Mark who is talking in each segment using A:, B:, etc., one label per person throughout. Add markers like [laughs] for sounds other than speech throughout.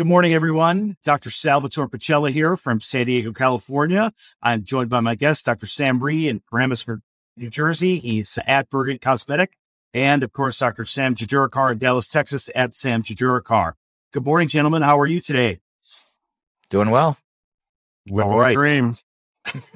A: Good morning, everyone. Dr. Salvatore Pacella here from San Diego, California. I'm joined by my guest, Dr. Sam Rhee in Paramusburg, New Jersey. He's at Bergen Cosmetic. And of course, Dr. Sam Jejurikar in Dallas, Texas at Sam Jejurikar. Good morning, gentlemen. How are you today?
B: Doing well.
A: All right. Dreams.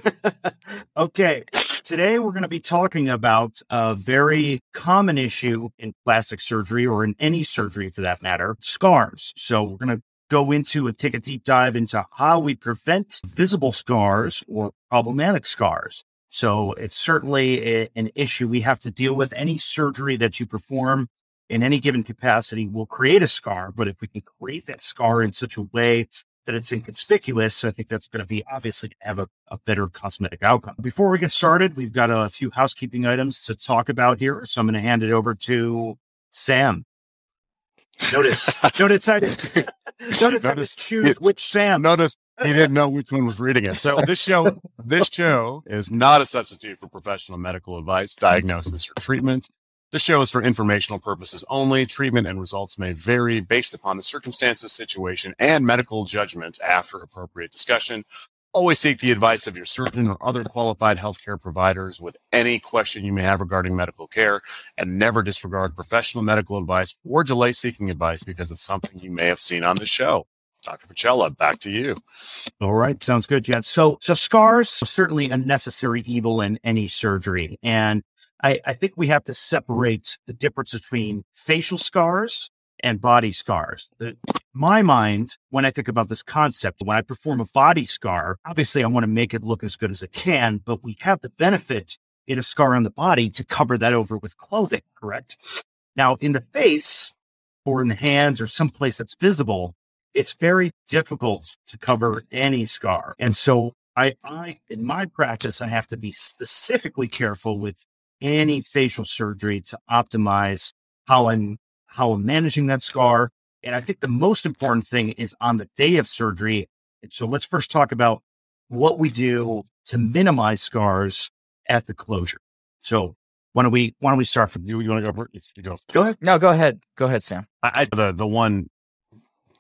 A: [laughs] okay. Today we're going to be talking about a very common issue in plastic surgery or in any surgery for that matter, scars. So we're going to go into and take a deep dive into how we prevent visible scars or problematic scars. So it's certainly a, an issue we have to deal with. Any surgery that you perform in any given capacity will create a scar, but if we can create that scar in such a way that it's inconspicuous, I think that's going to be obviously have a, a, better cosmetic outcome. Before we get started, we've got a few housekeeping items to talk about here. So I'm going to hand it over to Sam. Notice, notice I did, notice, notice choose which Sam.
C: Notice he didn't know which one was reading it. So this show, this show is not a substitute for professional medical advice, diagnosis, or treatment. This show is for informational purposes only. Treatment and results may vary based upon the circumstances, situation, and medical judgment after appropriate discussion. Always seek the advice of your surgeon or other qualified healthcare providers with any question you may have regarding medical care and never disregard professional medical advice or delay seeking advice because of something you may have seen on the show. Dr. Pacella, back to you.
A: All right. Sounds good, Jen. So, so scars, certainly a necessary evil in any surgery. And I, I think we have to separate the difference between facial scars and body scars. The, my mind, when I think about this concept, when I perform a body scar, obviously I want to make it look as good as it can, but we have the benefit in a scar on the body to cover that over with clothing, correct? Now, in the face or in the hands or someplace that's visible, it's very difficult to cover any scar. And so I, I, in my practice, I have to be specifically careful with any facial surgery to optimize how I'm how I'm managing that scar. And I think the most important thing is on the day of surgery. And so let's first talk about what we do to minimize scars at the closure. So why don't we why don't we start from
C: you? You want to go? You
B: go. Go ahead. No, go ahead. Go ahead, Sam.
C: I, I the the one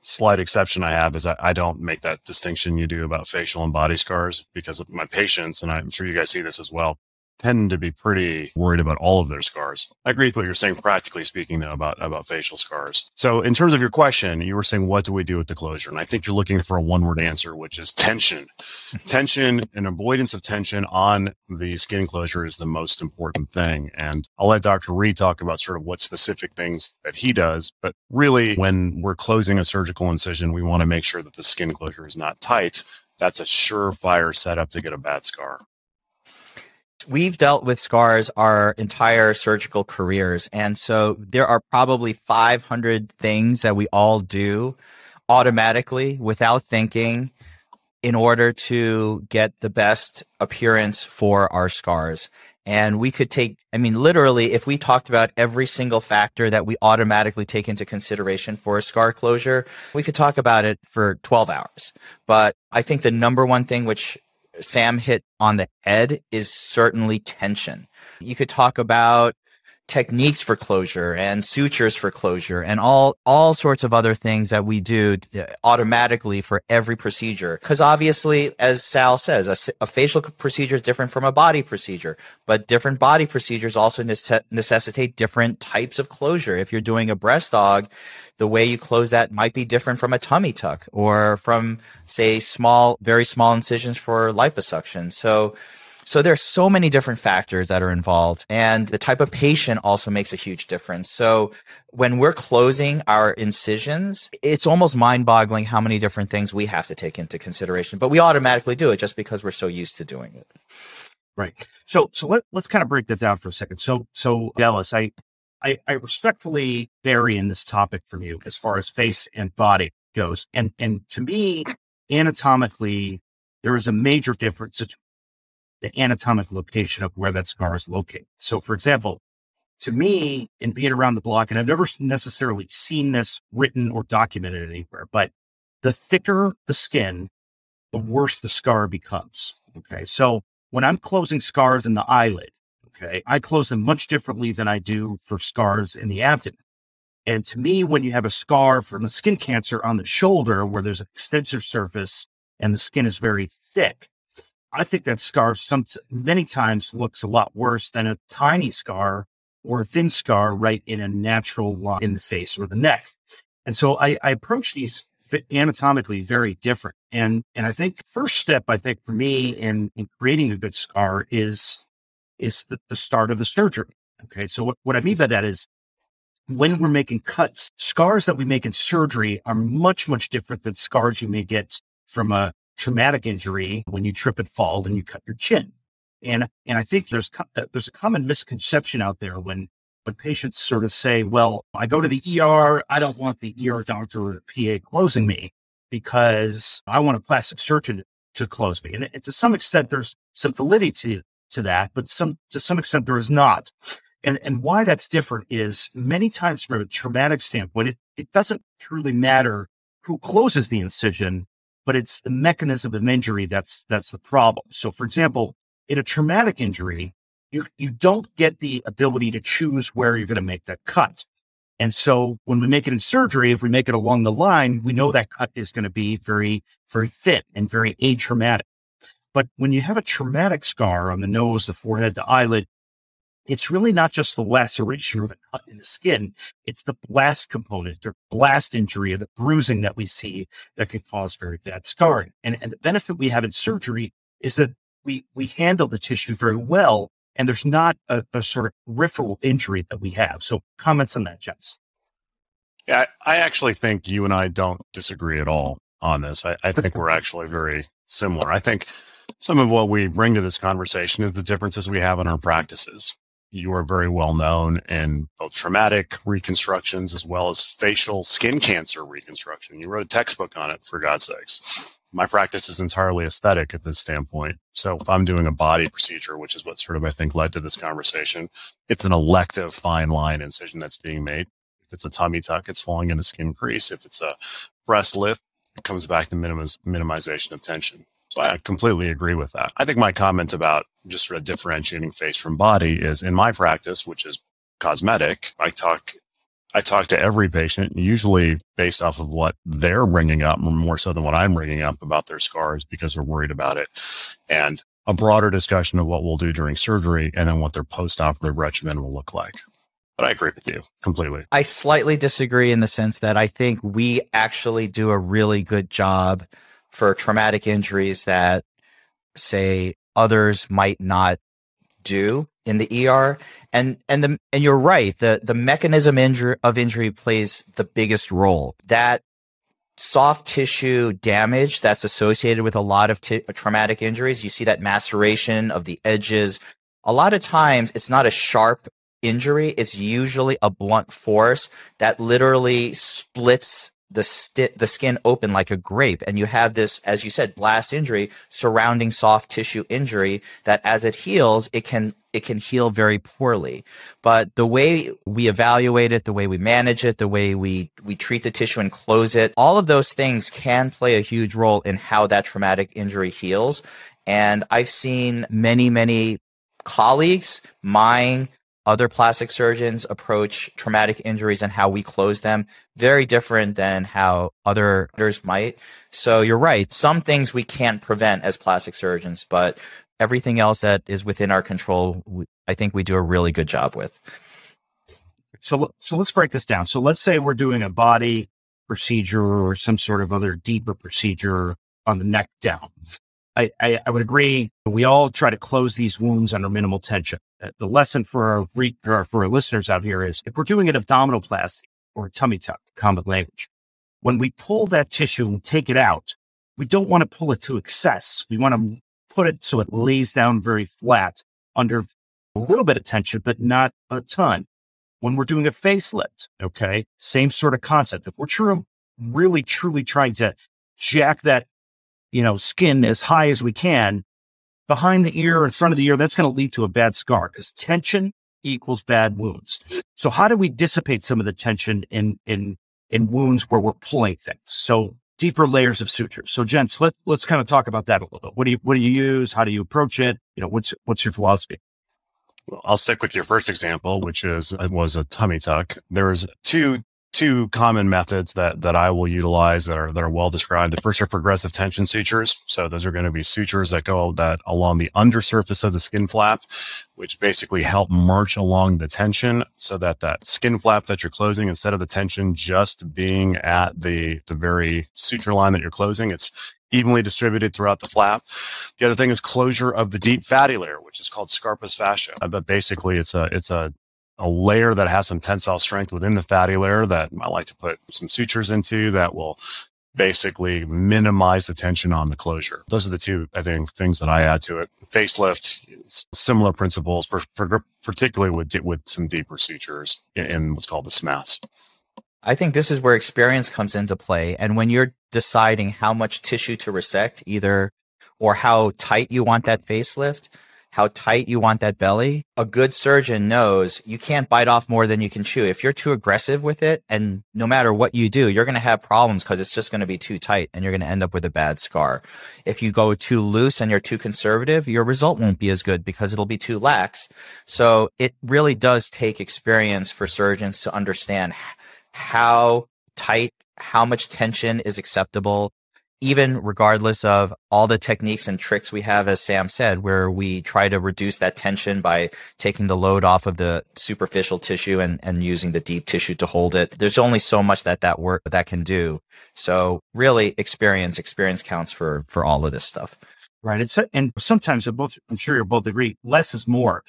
C: slight exception I have is I, I, don't make that distinction you do about facial and body scars because of my patients, and I'm sure you guys see this as well tend to be pretty worried about all of their scars. I agree with what you're saying, practically speaking, though, about, about facial scars. So in terms of your question, you were saying, what do we do with the closure? And I think you're looking for a one word answer, which is tension. [laughs] tension and avoidance of tension on the skin closure is the most important thing. And I'll let Dr. Rhee talk about sort of what specific things that he does. But really, when we're closing a surgical incision, we want to make sure that the skin closure is not tight. That's a surefire setup to get a bad scar
B: we've dealt with scars our entire surgical careers. And so there are probably 500 things that we all do automatically without thinking in order to get the best appearance for our scars. And we could take, I mean, literally, if we talked about every single factor that we automatically take into consideration for a scar closure, we could talk about it for 12 hours. But I think the number one thing, which Sam hit on the head is certainly tension. You could talk about techniques for closure and sutures for closure and all all sorts of other things that we do uh, automatically for every procedure. Because obviously as sal says a, a, facial procedure is different from a body procedure but different body procedures also necessitate different types of closure. If you're doing a breast dog the way you close that might be different from a tummy tuck or from say small very small incisions for liposuction. So so there's so many different factors that are involved and the type of patient also makes a huge difference. So when we're closing our incisions, it's almost mind boggling how many different things we have to take into consideration, but we automatically do it just because we're so used to doing it.
A: Right. So, so let, let's kind of break that down for a second. So, so Dallas, I, I, I respectfully vary in this topic from you as far as face and body goes. And, and to me, anatomically, there is a major difference the anatomic location of where that scar is located. So, for example, to me, in being around the block, and I've never necessarily seen this written or documented anywhere, but the thicker the skin, the worse the scar becomes. Okay. So when I'm closing scars in the eyelid, okay, I close them much differently than I do for scars in the abdomen. And to me, when you have a scar from a skin cancer on the shoulder where there's an extensor surface and the skin is very thick, I think that scar some many times looks a lot worse than a tiny scar or a thin scar right in a natural line in the face or the neck. And so I, I approach these anatomically very different. And and I think first step I think for me in in creating a good scar is is the, the start of the surgery. Okay. So what, what I mean by that is when we're making cuts, scars that we make in surgery are much, much different than scars you may get from a traumatic injury when you trip and fall and you cut your chin. And, and I think there's, uh, there's a common misconception out there when, when patients sort of say, well, I go to the ER. I don't want the ER doctor or PA closing me because I want a plastic surgeon to close me. And, and to some extent, there's some validity to, to that, but some, to some extent, there is not. And, and why that's different is many times from a traumatic standpoint, it, it doesn't truly matter who closes the incision, but it's the mechanism of injury that's, that's the problem. So for example, in a traumatic injury, you, you don't get the ability to choose where you're going to make that cut. And so when we make it in surgery, if we make it along the line, we know that cut is going to be very, very thin and very atraumatic. But when you have a traumatic scar on the nose, the forehead, the eyelid, it's really not just the laceration or the cut in the skin. It's the blast component or blast injury or the bruising that we see that can cause very bad scarring. And, and the benefit we have in surgery is that we, we handle the tissue very well. And there's not a, a sort of peripheral injury that we have. So comments on that, Jens.
C: Yeah, I actually think you and I don't disagree at all on this. I, I think we're [laughs] actually very similar. I think some of what we bring to this conversation is the differences we have in our practices you are very well known in both traumatic reconstructions as well as facial skin cancer reconstruction. You wrote a textbook on it, for God's sakes. My practice is entirely aesthetic at this standpoint. So if I'm doing a body procedure, which is what sort of I think led to this conversation, it's an elective fine line incision that's being made. If it's a tummy tuck, it's falling in a skin crease. If it's a breast lift, it comes back to minimiz- minimization of tension. I completely agree with that. I think my comment about just sort of differentiating face from body is in my practice, which is cosmetic. I talk, I talk to every patient, usually based off of what they're bringing up, more so than what I'm bringing up about their scars because they're worried about it, and a broader discussion of what we'll do during surgery, and then what their post-operative regimen will look like. But I agree with you completely.
B: I slightly disagree in the sense that I think we actually do a really good job for traumatic injuries that say others might not do in the ER. And and the and you're right, the the mechanism injury of injury plays the biggest role. That soft tissue damage that's associated with a lot of t- traumatic injuries, you see that maceration of the edges. A lot of times it's not a sharp injury, it's usually a blunt force that literally splits the the skin open like a grape. And you have this as you said blast injury surrounding soft tissue injury that as it heals it can it can heal very poorly. But the way we evaluate it the way we manage it the way we we treat the tissue and close it all of those things can play a huge role in how that traumatic injury heals. And i've seen many many colleagues mine other plastic surgeons approach traumatic injuries and how we close them very different than how other others might. So you're right. Some things we can't prevent as plastic surgeons, but everything else that is within our control, I think we do a really good job with.
A: So, so let's break this down. So let's say we're doing a body procedure or some sort of other deeper procedure on the neck down. I, I, I would agree. We all try to close these wounds under minimal tension. Uh, the lesson for our, re- for our listeners out here is if we're doing an abdominoplasty or a tummy tuck, common language, when we pull that tissue and take it out, we don't want to pull it to excess. We want to put it so it lays down very flat under a little bit of tension, but not a ton. When we're doing a facelift, okay, same sort of concept. If we're true, really truly trying to jack that, you know, skin as high as we can, behind the ear, in front of the ear, that's going to lead to a bad scar because tension equals bad wounds. So how do we dissipate some of the tension in, in, in wounds where we're pulling things? So deeper layers of sutures. So gents, let, let's kind of talk about that a little bit. What do you, what do you use? How do you approach it? You know, what's, what's your philosophy?
C: Well, I'll stick with your first example, which is, it was a tummy tuck. There's two two common methods that that I will utilize that are that are well described. The first are progressive tension sutures. So those are going to be sutures that go that along the undersurface of the skin flap, which basically help march along the tension so that that skin flap that you're closing, instead of the tension just being at the the very suture line that you're closing, it's evenly distributed throughout the flap. The other thing is closure of the deep fatty layer, which is called Scarpa's fascia. But basically, it's a it's a a layer that has some tensile strength within the fatty layer that I like to put some sutures into that will basically minimize the tension on the closure. Those are the two, I think, things that I add to it. Facelift, similar principles, particularly with, with some deeper sutures in, in what's called the SMAS.
B: I think this is where experience comes into play. And when you're deciding how much tissue to resect, either or how tight you want that facelift, how tight you want that belly. A good surgeon knows you can't bite off more than you can chew. If you're too aggressive with it, and no matter what you do, you're going to have problems because it's just going to be too tight and you're going to end up with a bad scar. If you go too loose and you're too conservative, your result won't be as good because it'll be too lax. So it really does take experience for surgeons to understand how tight, how much tension is acceptable even regardless of all the techniques and tricks we have, as Sam said, where we try to reduce that tension by taking the load off of the superficial tissue and, and using the deep tissue to hold it. There's only so much that that work that can do. So really experience, experience counts for, for all of this stuff.
A: Right. It's, and sometimes both, I'm sure you'll both agree, less is more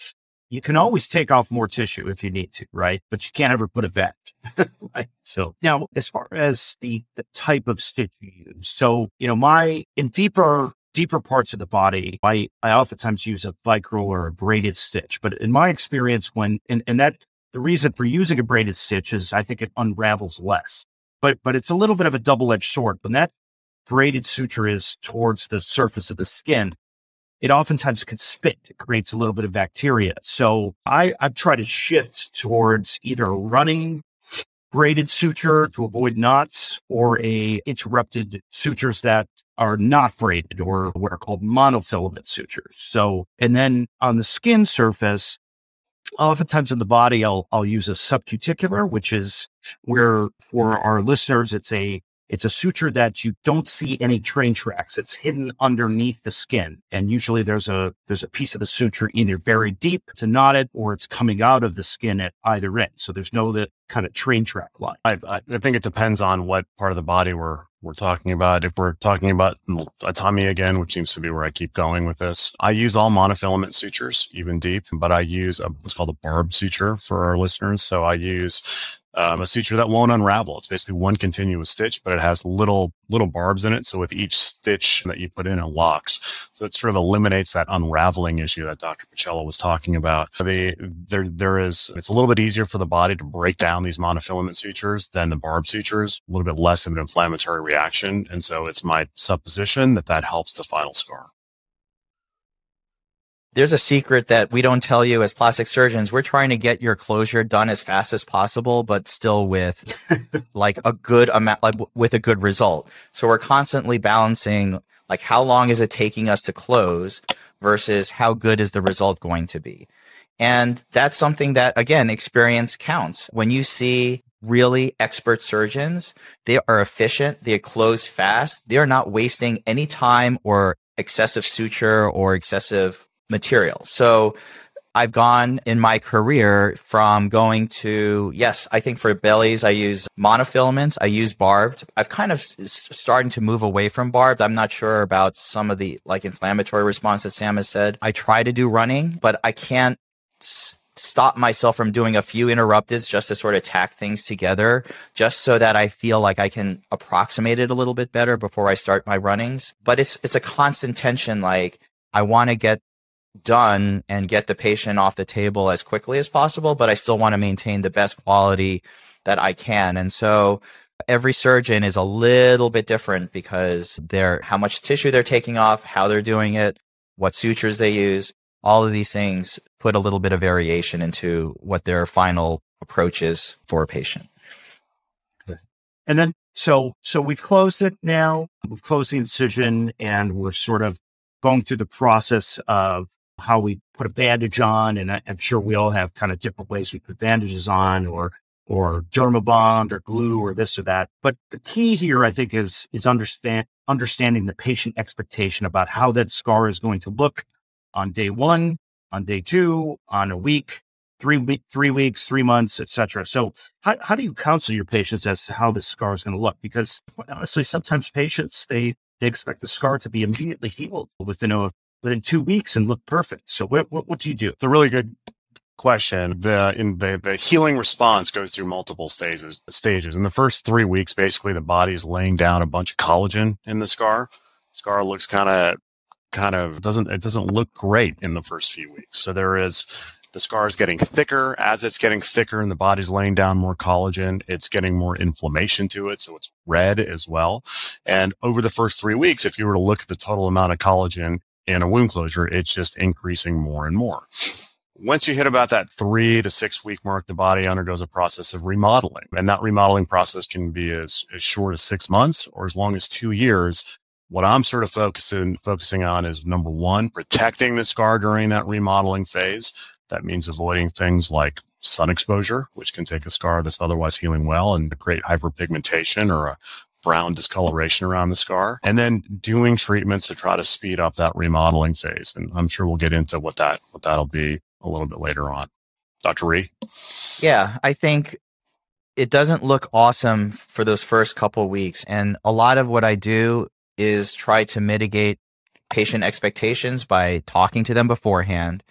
A: you can always take off more tissue if you need to, right? But you can't ever put it back. [laughs] right. So now as far as the, the type of stitch you use. So, you know, my in deeper, deeper parts of the body, I, I oftentimes use a vicryl or a braided stitch. But in my experience, when, and, and that the reason for using a braided stitch is I think it unravels less, but, but it's a little bit of a double edged sword. When that braided suture is towards the surface of the skin, it oftentimes can spit. It creates a little bit of bacteria. So I, I've tried to shift towards either running braided suture to avoid knots or a interrupted sutures that are not braided or what are called monofilament sutures. So, and then on the skin surface, oftentimes in the body, I'll, I'll use a subcuticular, which is where for our listeners, it's a it's a suture that you don't see any train tracks. It's hidden underneath the skin. And usually there's a, there's a piece of the suture either very deep to knotted or it's coming out of the skin at either end. So there's no kind of train track line.
C: I, I think it depends on what part of the body we're, we're talking about. If we're talking about a tummy again, which seems to be where I keep going with this, I use all monofilament sutures, even deep, but I use a, what's called a barb suture for our listeners. So I use um, a suture that won't unravel. It's basically one continuous stitch, but it has little little barbs in it. So with each stitch that you put in, it locks. So it sort of eliminates that unraveling issue that Dr. Pacella was talking about. The there there is it's a little bit easier for the body to break down these monofilament sutures than the barb sutures. A little bit less of an inflammatory reaction, and so it's my supposition that that helps the final scar
B: there's a secret that we don't tell you as plastic surgeons. We're trying to get your closure done as fast as possible, but still with [laughs] like a good amount, like with a good result. So we're constantly balancing like how long is it taking us to close versus how good is the result going to be. And that's something that again, experience counts. When you see really expert surgeons, they are efficient. They close fast. They are not wasting any time or excessive suture or excessive material. So I've gone in my career from going to, yes, I think for bellies, I use monofilaments. I use barbed. I've kind of starting to move away from barbed. I'm not sure about some of the like inflammatory response that Sam has said. I try to do running, but I can't s- stop myself from doing a few interrupteds just to sort of tack things together, just so that I feel like I can approximate it a little bit better before I start my runnings. But it's, it's a constant tension. Like I want to get done and get the patient off the table as quickly as possible, but I still want to maintain the best quality that I can. And so every surgeon is a little bit different because they're how much tissue they're taking off, how they're doing it, what sutures they use. All of these things put a little bit of variation into what their final approach is for a patient.
A: And then, so, so we've closed it now. We've closed the incision and we're sort of going through the process of how we put a bandage on. And I, am sure we all have kind of different ways we put bandages on or or dermabond or glue or this or that. But the key here, I think, is, is understand, understanding the patient expectation about how that scar is going to look on day one, on day two, on a week, three, three weeks, three months, etc. So how, how do you counsel your patients as to how the scar is going to look? Because honestly, sometimes patients, they, they expect the scar to be immediately healed within a, within two weeks and look perfect. So what, what, what do you do?
C: It's a really good question. The in the the healing response goes through multiple stages. Stages. In the first three weeks, basically the body is laying down a bunch of collagen in the scar. Scar looks kind of kind of doesn't it doesn't look great in the first few weeks. So there is the scar is getting thicker as it's getting thicker and the body's laying down more collagen. It's getting more inflammation to it. So it's red as well. And over the first three weeks, if you were to look at the total amount of collagen in a wound closure, it's just increasing more and more. Once you hit about that three to six week mark, the body undergoes a process of remodeling. And that remodeling process can be as, as short as six months or as long as two years. What I'm sort of focusing, focusing on is number one, protecting the scar during that remodeling phase. That means avoiding things like sun exposure, which can take a scar that's otherwise healing well and create hyperpigmentation or a brown discoloration around the scar and then doing treatments to try to speed up that remodeling phase. And I'm sure we'll get into what that, what that'll be a little bit later on. Dr. Rhee?
B: Yeah, I think it doesn't look awesome for those first couple weeks. And a lot of what I do is try to mitigate patient expectations by talking to them beforehand.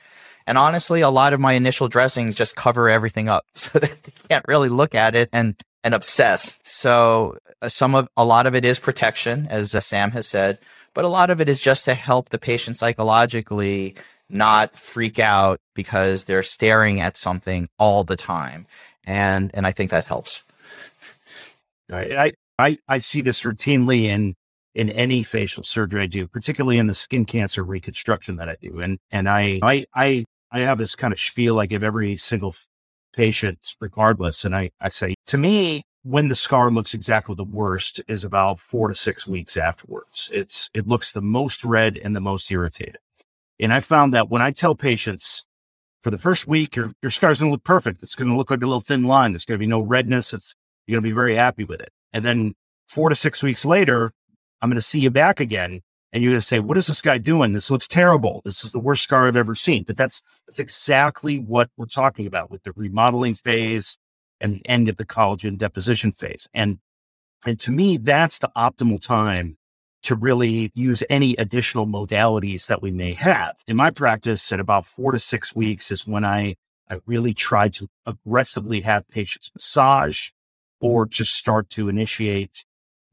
B: And honestly, a lot of my initial dressings just cover everything up [laughs] so that they can't really look at it and, and obsess. So uh, some of, a lot of it is protection, as uh, Sam has said, but a lot of it is just to help the patient psychologically not freak out because they're staring at something all the time. And, and I think that helps.
A: I, I, I see this routinely in, in any facial surgery I do, particularly in the skin cancer reconstruction that I do. And, and I, I, I, I have this kind of spiel I give every single patient regardless. And I, I say, to me, when the scar looks exactly the worst is about four to six weeks afterwards. It's, it looks the most red and the most irritated. And I found that when I tell patients for the first week, your, your scar's going to look perfect. It's going to look like a little thin line. There's going to be no redness. It's, you're going to be very happy with it. And then four to six weeks later, I'm going to see you back again. And you're going to say, what is this guy doing? This looks terrible. This is the worst scar I've ever seen. But that's, that's exactly what we're talking about with the remodeling phase and the end of the collagen deposition phase. And, and to me, that's the optimal time to really use any additional modalities that we may have. In my practice, at about four to six weeks is when I, I really try to aggressively have patients massage or just start to initiate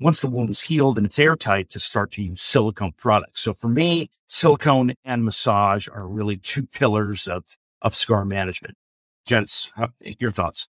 A: once the wound is healed and it's airtight to start to use silicone products. So for me, silicone and massage are really two pillars of, of scar management. Gents, your thoughts?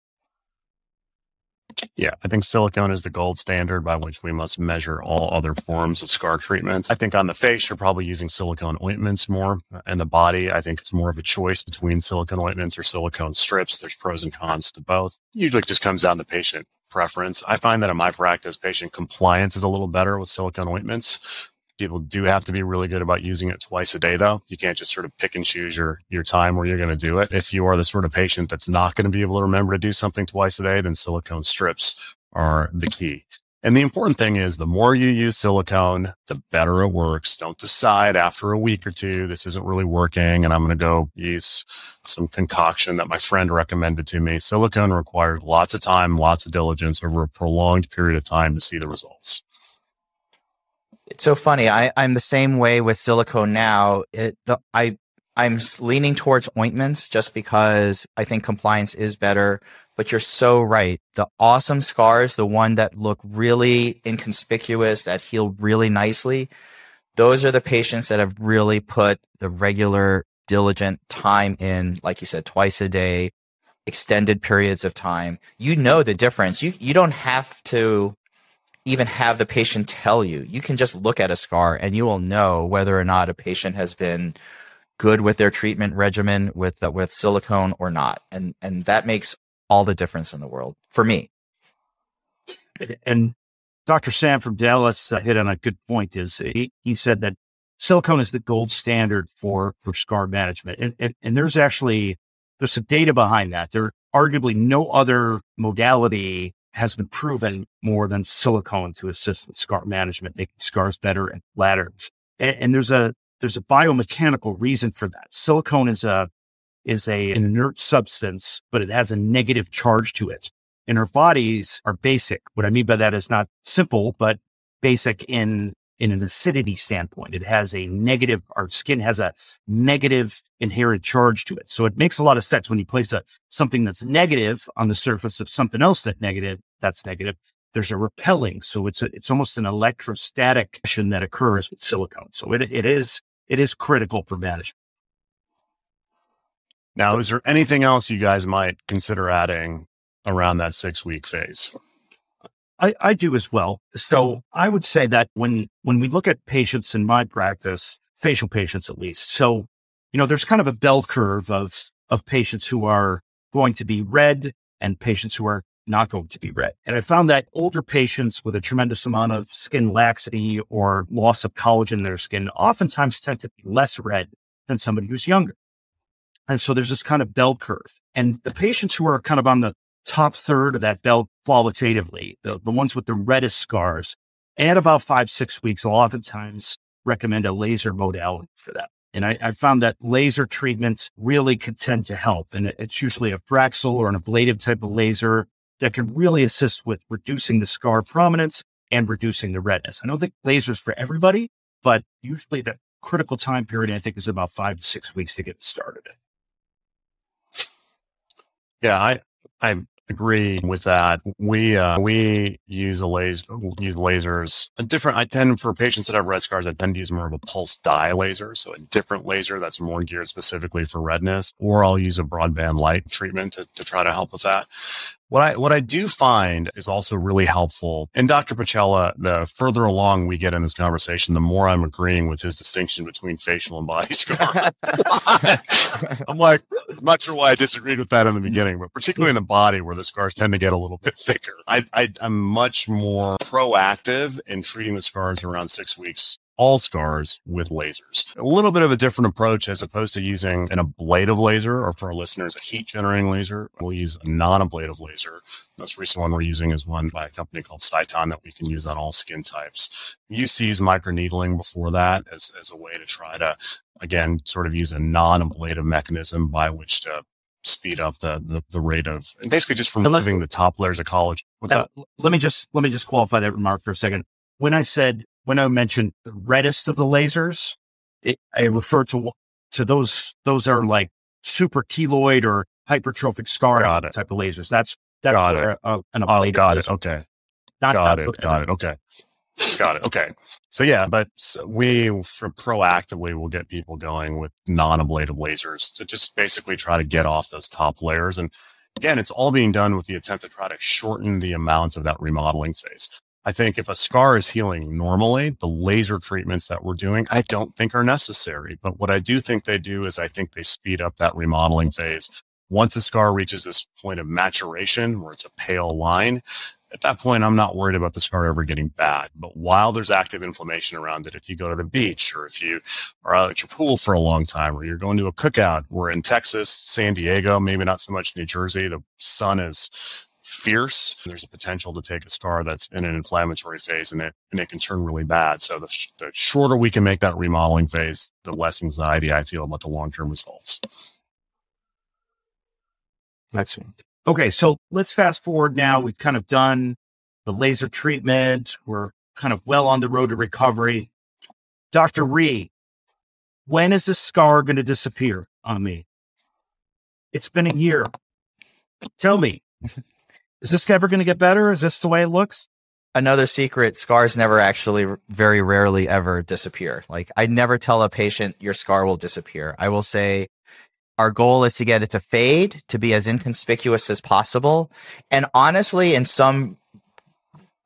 C: Yeah, I think silicone is the gold standard by which we must measure all other forms of scar treatment. I think on the face, you're probably using silicone ointments more. And the body, I think it's more of a choice between silicone ointments or silicone strips. There's pros and cons to both. Usually it just comes down to patient preference. I find that in my practice, patient compliance is a little better with silicone ointments People do have to be really good about using it twice a day, though. You can't just sort of pick and choose your, your time where you're going to do it. If you are the sort of patient that's not going to be able to remember to do something twice a day, then silicone strips are the key. And the important thing is the more you use silicone, the better it works. Don't decide after a week or two, this isn't really working and I'm going to go use some concoction that my friend recommended to me. Silicone requires lots of time, lots of diligence over a prolonged period of time to see the results
B: it's so funny. I, I'm the same way with silicone now. It, the, I, I'm leaning towards ointments just because I think compliance is better. But you're so right. The awesome scars, the one that look really inconspicuous, that heal really nicely, those are the patients that have really put the regular, diligent time in, like you said, twice a day, extended periods of time. You know the difference. You you don't have to even have the patient tell you. You can just look at a scar and you will know whether or not a patient has been good with their treatment regimen with uh, with silicone or not. And and that makes all the difference in the world for me. [laughs]
A: And Dr. Sam from Dallas uh, hit on a good point is he, he said that silicone is the gold standard for for scar management. And, and and there's actually there's some data behind that. There arguably no other modality has been proven more than silicone to assist with scar management, making scars better and flatter. And, and there's a there's a biomechanical reason for that. Silicone is a is a an inert substance, but it has a negative charge to it. And our bodies are basic. What I mean by that is not simple, but basic in in an acidity standpoint. It has a negative, our skin has a negative inherent charge to it. So it makes a lot of sense when you place a, something that's negative on the surface of something else that negative, that's negative. There's a repelling. So it's a, it's almost an electrostatic action that occurs with silicone. So it, it is, it is critical for management.
C: Now, is there anything else you guys might consider adding around that six week phase?
A: I, I do as well. So I would say that when, when we look at patients in my practice, facial patients at least. So, you know, there's kind of a bell curve of, of patients who are going to be red and patients who are not going to be red. And I found that older patients with a tremendous amount of skin laxity or loss of collagen in their skin oftentimes tend to be less red than somebody who's younger. And so there's this kind of bell curve. And the patients who are kind of on the top third of that bell qualitatively, the, the ones with the reddest scars. At about five, six weeks, I'll oftentimes recommend a laser modality for that. And I, I found that laser treatments really can tend to help. And it's usually a Fraxel or an ablative type of laser that can really assist with reducing the scar prominence and reducing the redness. I don't think lasers for everybody, but usually the critical time period, I think, is about five to six weeks to get started.
C: Yeah, I, I agree with that. We uh, we use a laser use lasers. A different. I tend for patients that have red scars, I tend to use more of a pulse dye laser, so a different laser that's more geared specifically for redness. Or I'll use a broadband light treatment to, to try to help with that. What I what I do find is also really helpful. And Dr. Pacella, the further along we get in this conversation, the more I'm agreeing with his distinction between facial and body scar. [laughs] I'm like, I'm not sure why I disagreed with that in the beginning, but particularly in the body where the scars tend to get a little bit thicker. I, I I'm much more proactive in treating the scars around six weeks all scars with lasers. A little bit of a different approach as opposed to using an ablative laser or for our listeners, a heat generating laser. We'll use a non-ablative laser. The most recent one we're using is one by a company called Sciton that we can use on all skin types. We used to use microneedling before that as, as a way to try to, again, sort of use a non-ablative mechanism by which to speed up the, the, the rate of and basically just removing the top layers of collagen.
A: let me just let me just qualify that remark for a second. When I said when I mentioned the reddest of the lasers, it, I refer to to those those are like super keloid or hypertrophic scar type of lasers. That's that's
C: got it.
A: Uh, an
C: oh, got it. Okay. Not got it. Got it. Okay. Got it. Okay. So yeah, but we proactively will get people going with non-ablative lasers to just basically try to get off those top layers. And again, it's all being done with the attempt to try to shorten the amount of that remodeling phase. I think if a scar is healing normally, the laser treatments that we're doing, I don't think are necessary. But what I do think they do is I think they speed up that remodeling phase. Once a scar reaches this point of maturation where it's a pale line, at that point, I'm not worried about the scar ever getting bad. But while there's active inflammation around it, if you go to the beach or if you are out at your pool for a long time or you're going to a cookout, we're in Texas, San Diego, maybe not so much New Jersey. The sun is fierce. There's a potential to take a scar that's in an inflammatory phase and it, and it can turn really bad. So the, sh- the shorter we can make that remodeling phase, the less anxiety I feel about the long-term results.
A: Excellent. Okay. So let's fast forward now. We've kind of done the laser treatment. We're kind of well on the road to recovery. Dr. Rhee, when is the scar going to disappear on me? It's been a year. Tell me, [laughs] is this ever going to get better? Is this the way it looks?
B: Another secret scars never actually, very rarely ever disappear. Like, I never tell a patient your scar will disappear. I will say, our goal is to get it to fade, to be as inconspicuous as possible. And honestly, in some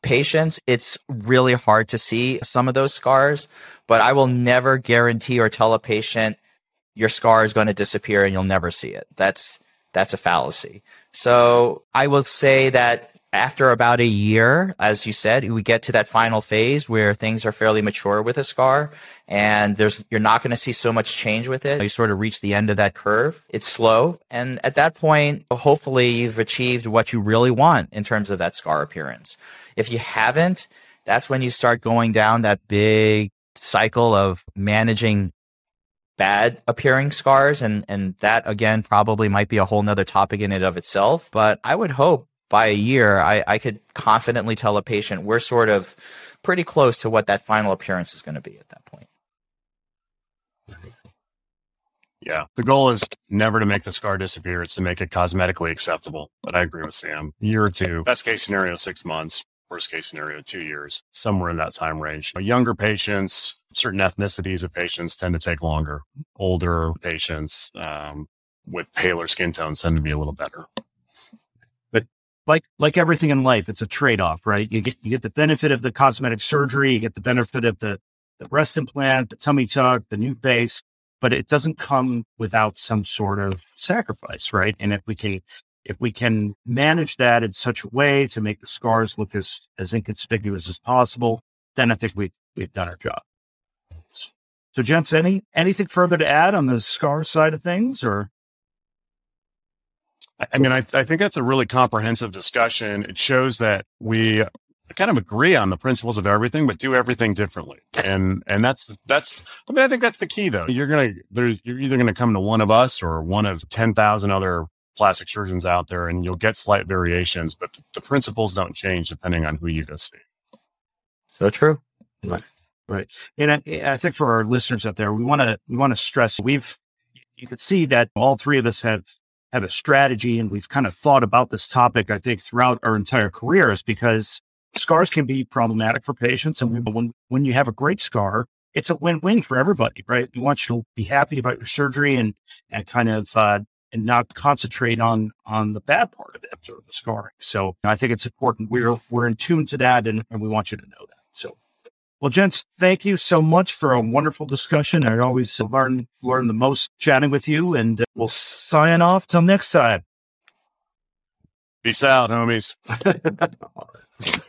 B: patients, it's really hard to see some of those scars, but I will never guarantee or tell a patient your scar is going to disappear and you'll never see it. That's, that's a fallacy. So I will say that after about a year, as you said, we get to that final phase where things are fairly mature with a scar and there's, you're not going to see so much change with it. You sort of reach the end of that curve. It's slow. And at that point, hopefully you've achieved what you really want in terms of that scar appearance. If you haven't, that's when you start going down that big cycle of managing bad appearing scars and and that again probably might be a whole nother topic in and of itself but i would hope by a year, I, I could confidently tell a patient we're sort of pretty close to what that final appearance is going to be at that point.
C: Yeah. The goal is never to make the scar disappear. It's to make it cosmetically acceptable. But I agree with Sam. A year or two. Best case scenario, six months. Worst case scenario, two years, somewhere in that time range. Younger patients, certain ethnicities of patients tend to take longer. Older patients um, with paler skin tones tend to be a little better But
A: like like everything in life, it's a trade off, right? You get you get the benefit of the cosmetic surgery, you get the benefit of the the breast implant, the tummy tuck, the new face, but it doesn't come without some sort of sacrifice, right? And if we can if we can manage that in such a way to make the scars look as as inconspicuous as possible, then I think we we've done our job. So, gents, any anything further to add on the scar side of things, or
C: I mean, I, I think that's a really comprehensive discussion. It shows that we kind of agree on the principles of everything, but do everything differently. And, and that's, that's, I mean, I think that's the key though. You're to, there's, you're either going to come to one of us or one of 10,000 other plastic surgeons out there and you'll get slight variations, but the principles don't change depending on who you go see.
B: So true.
A: Right. Right. And I, I think for our listeners out there, we want to, we want to stress we've, you can see that all three of us have have a strategy and we've kind of thought about this topic, I think, throughout our entire careers because scars can be problematic for patients. And when, when you have a great scar, it's a win-win for everybody, right? We want you to be happy about your surgery and, and kind of, uh, and not concentrate on, on the bad part of it, or the scarring. So I think it's important. We're, we're in tune to that and, and we want you to know that. So well, gents, thank you so much for a wonderful discussion. I always learn learn the most chatting with you, and uh, we'll sign off till next time.
C: Peace out, homies. [laughs] [laughs]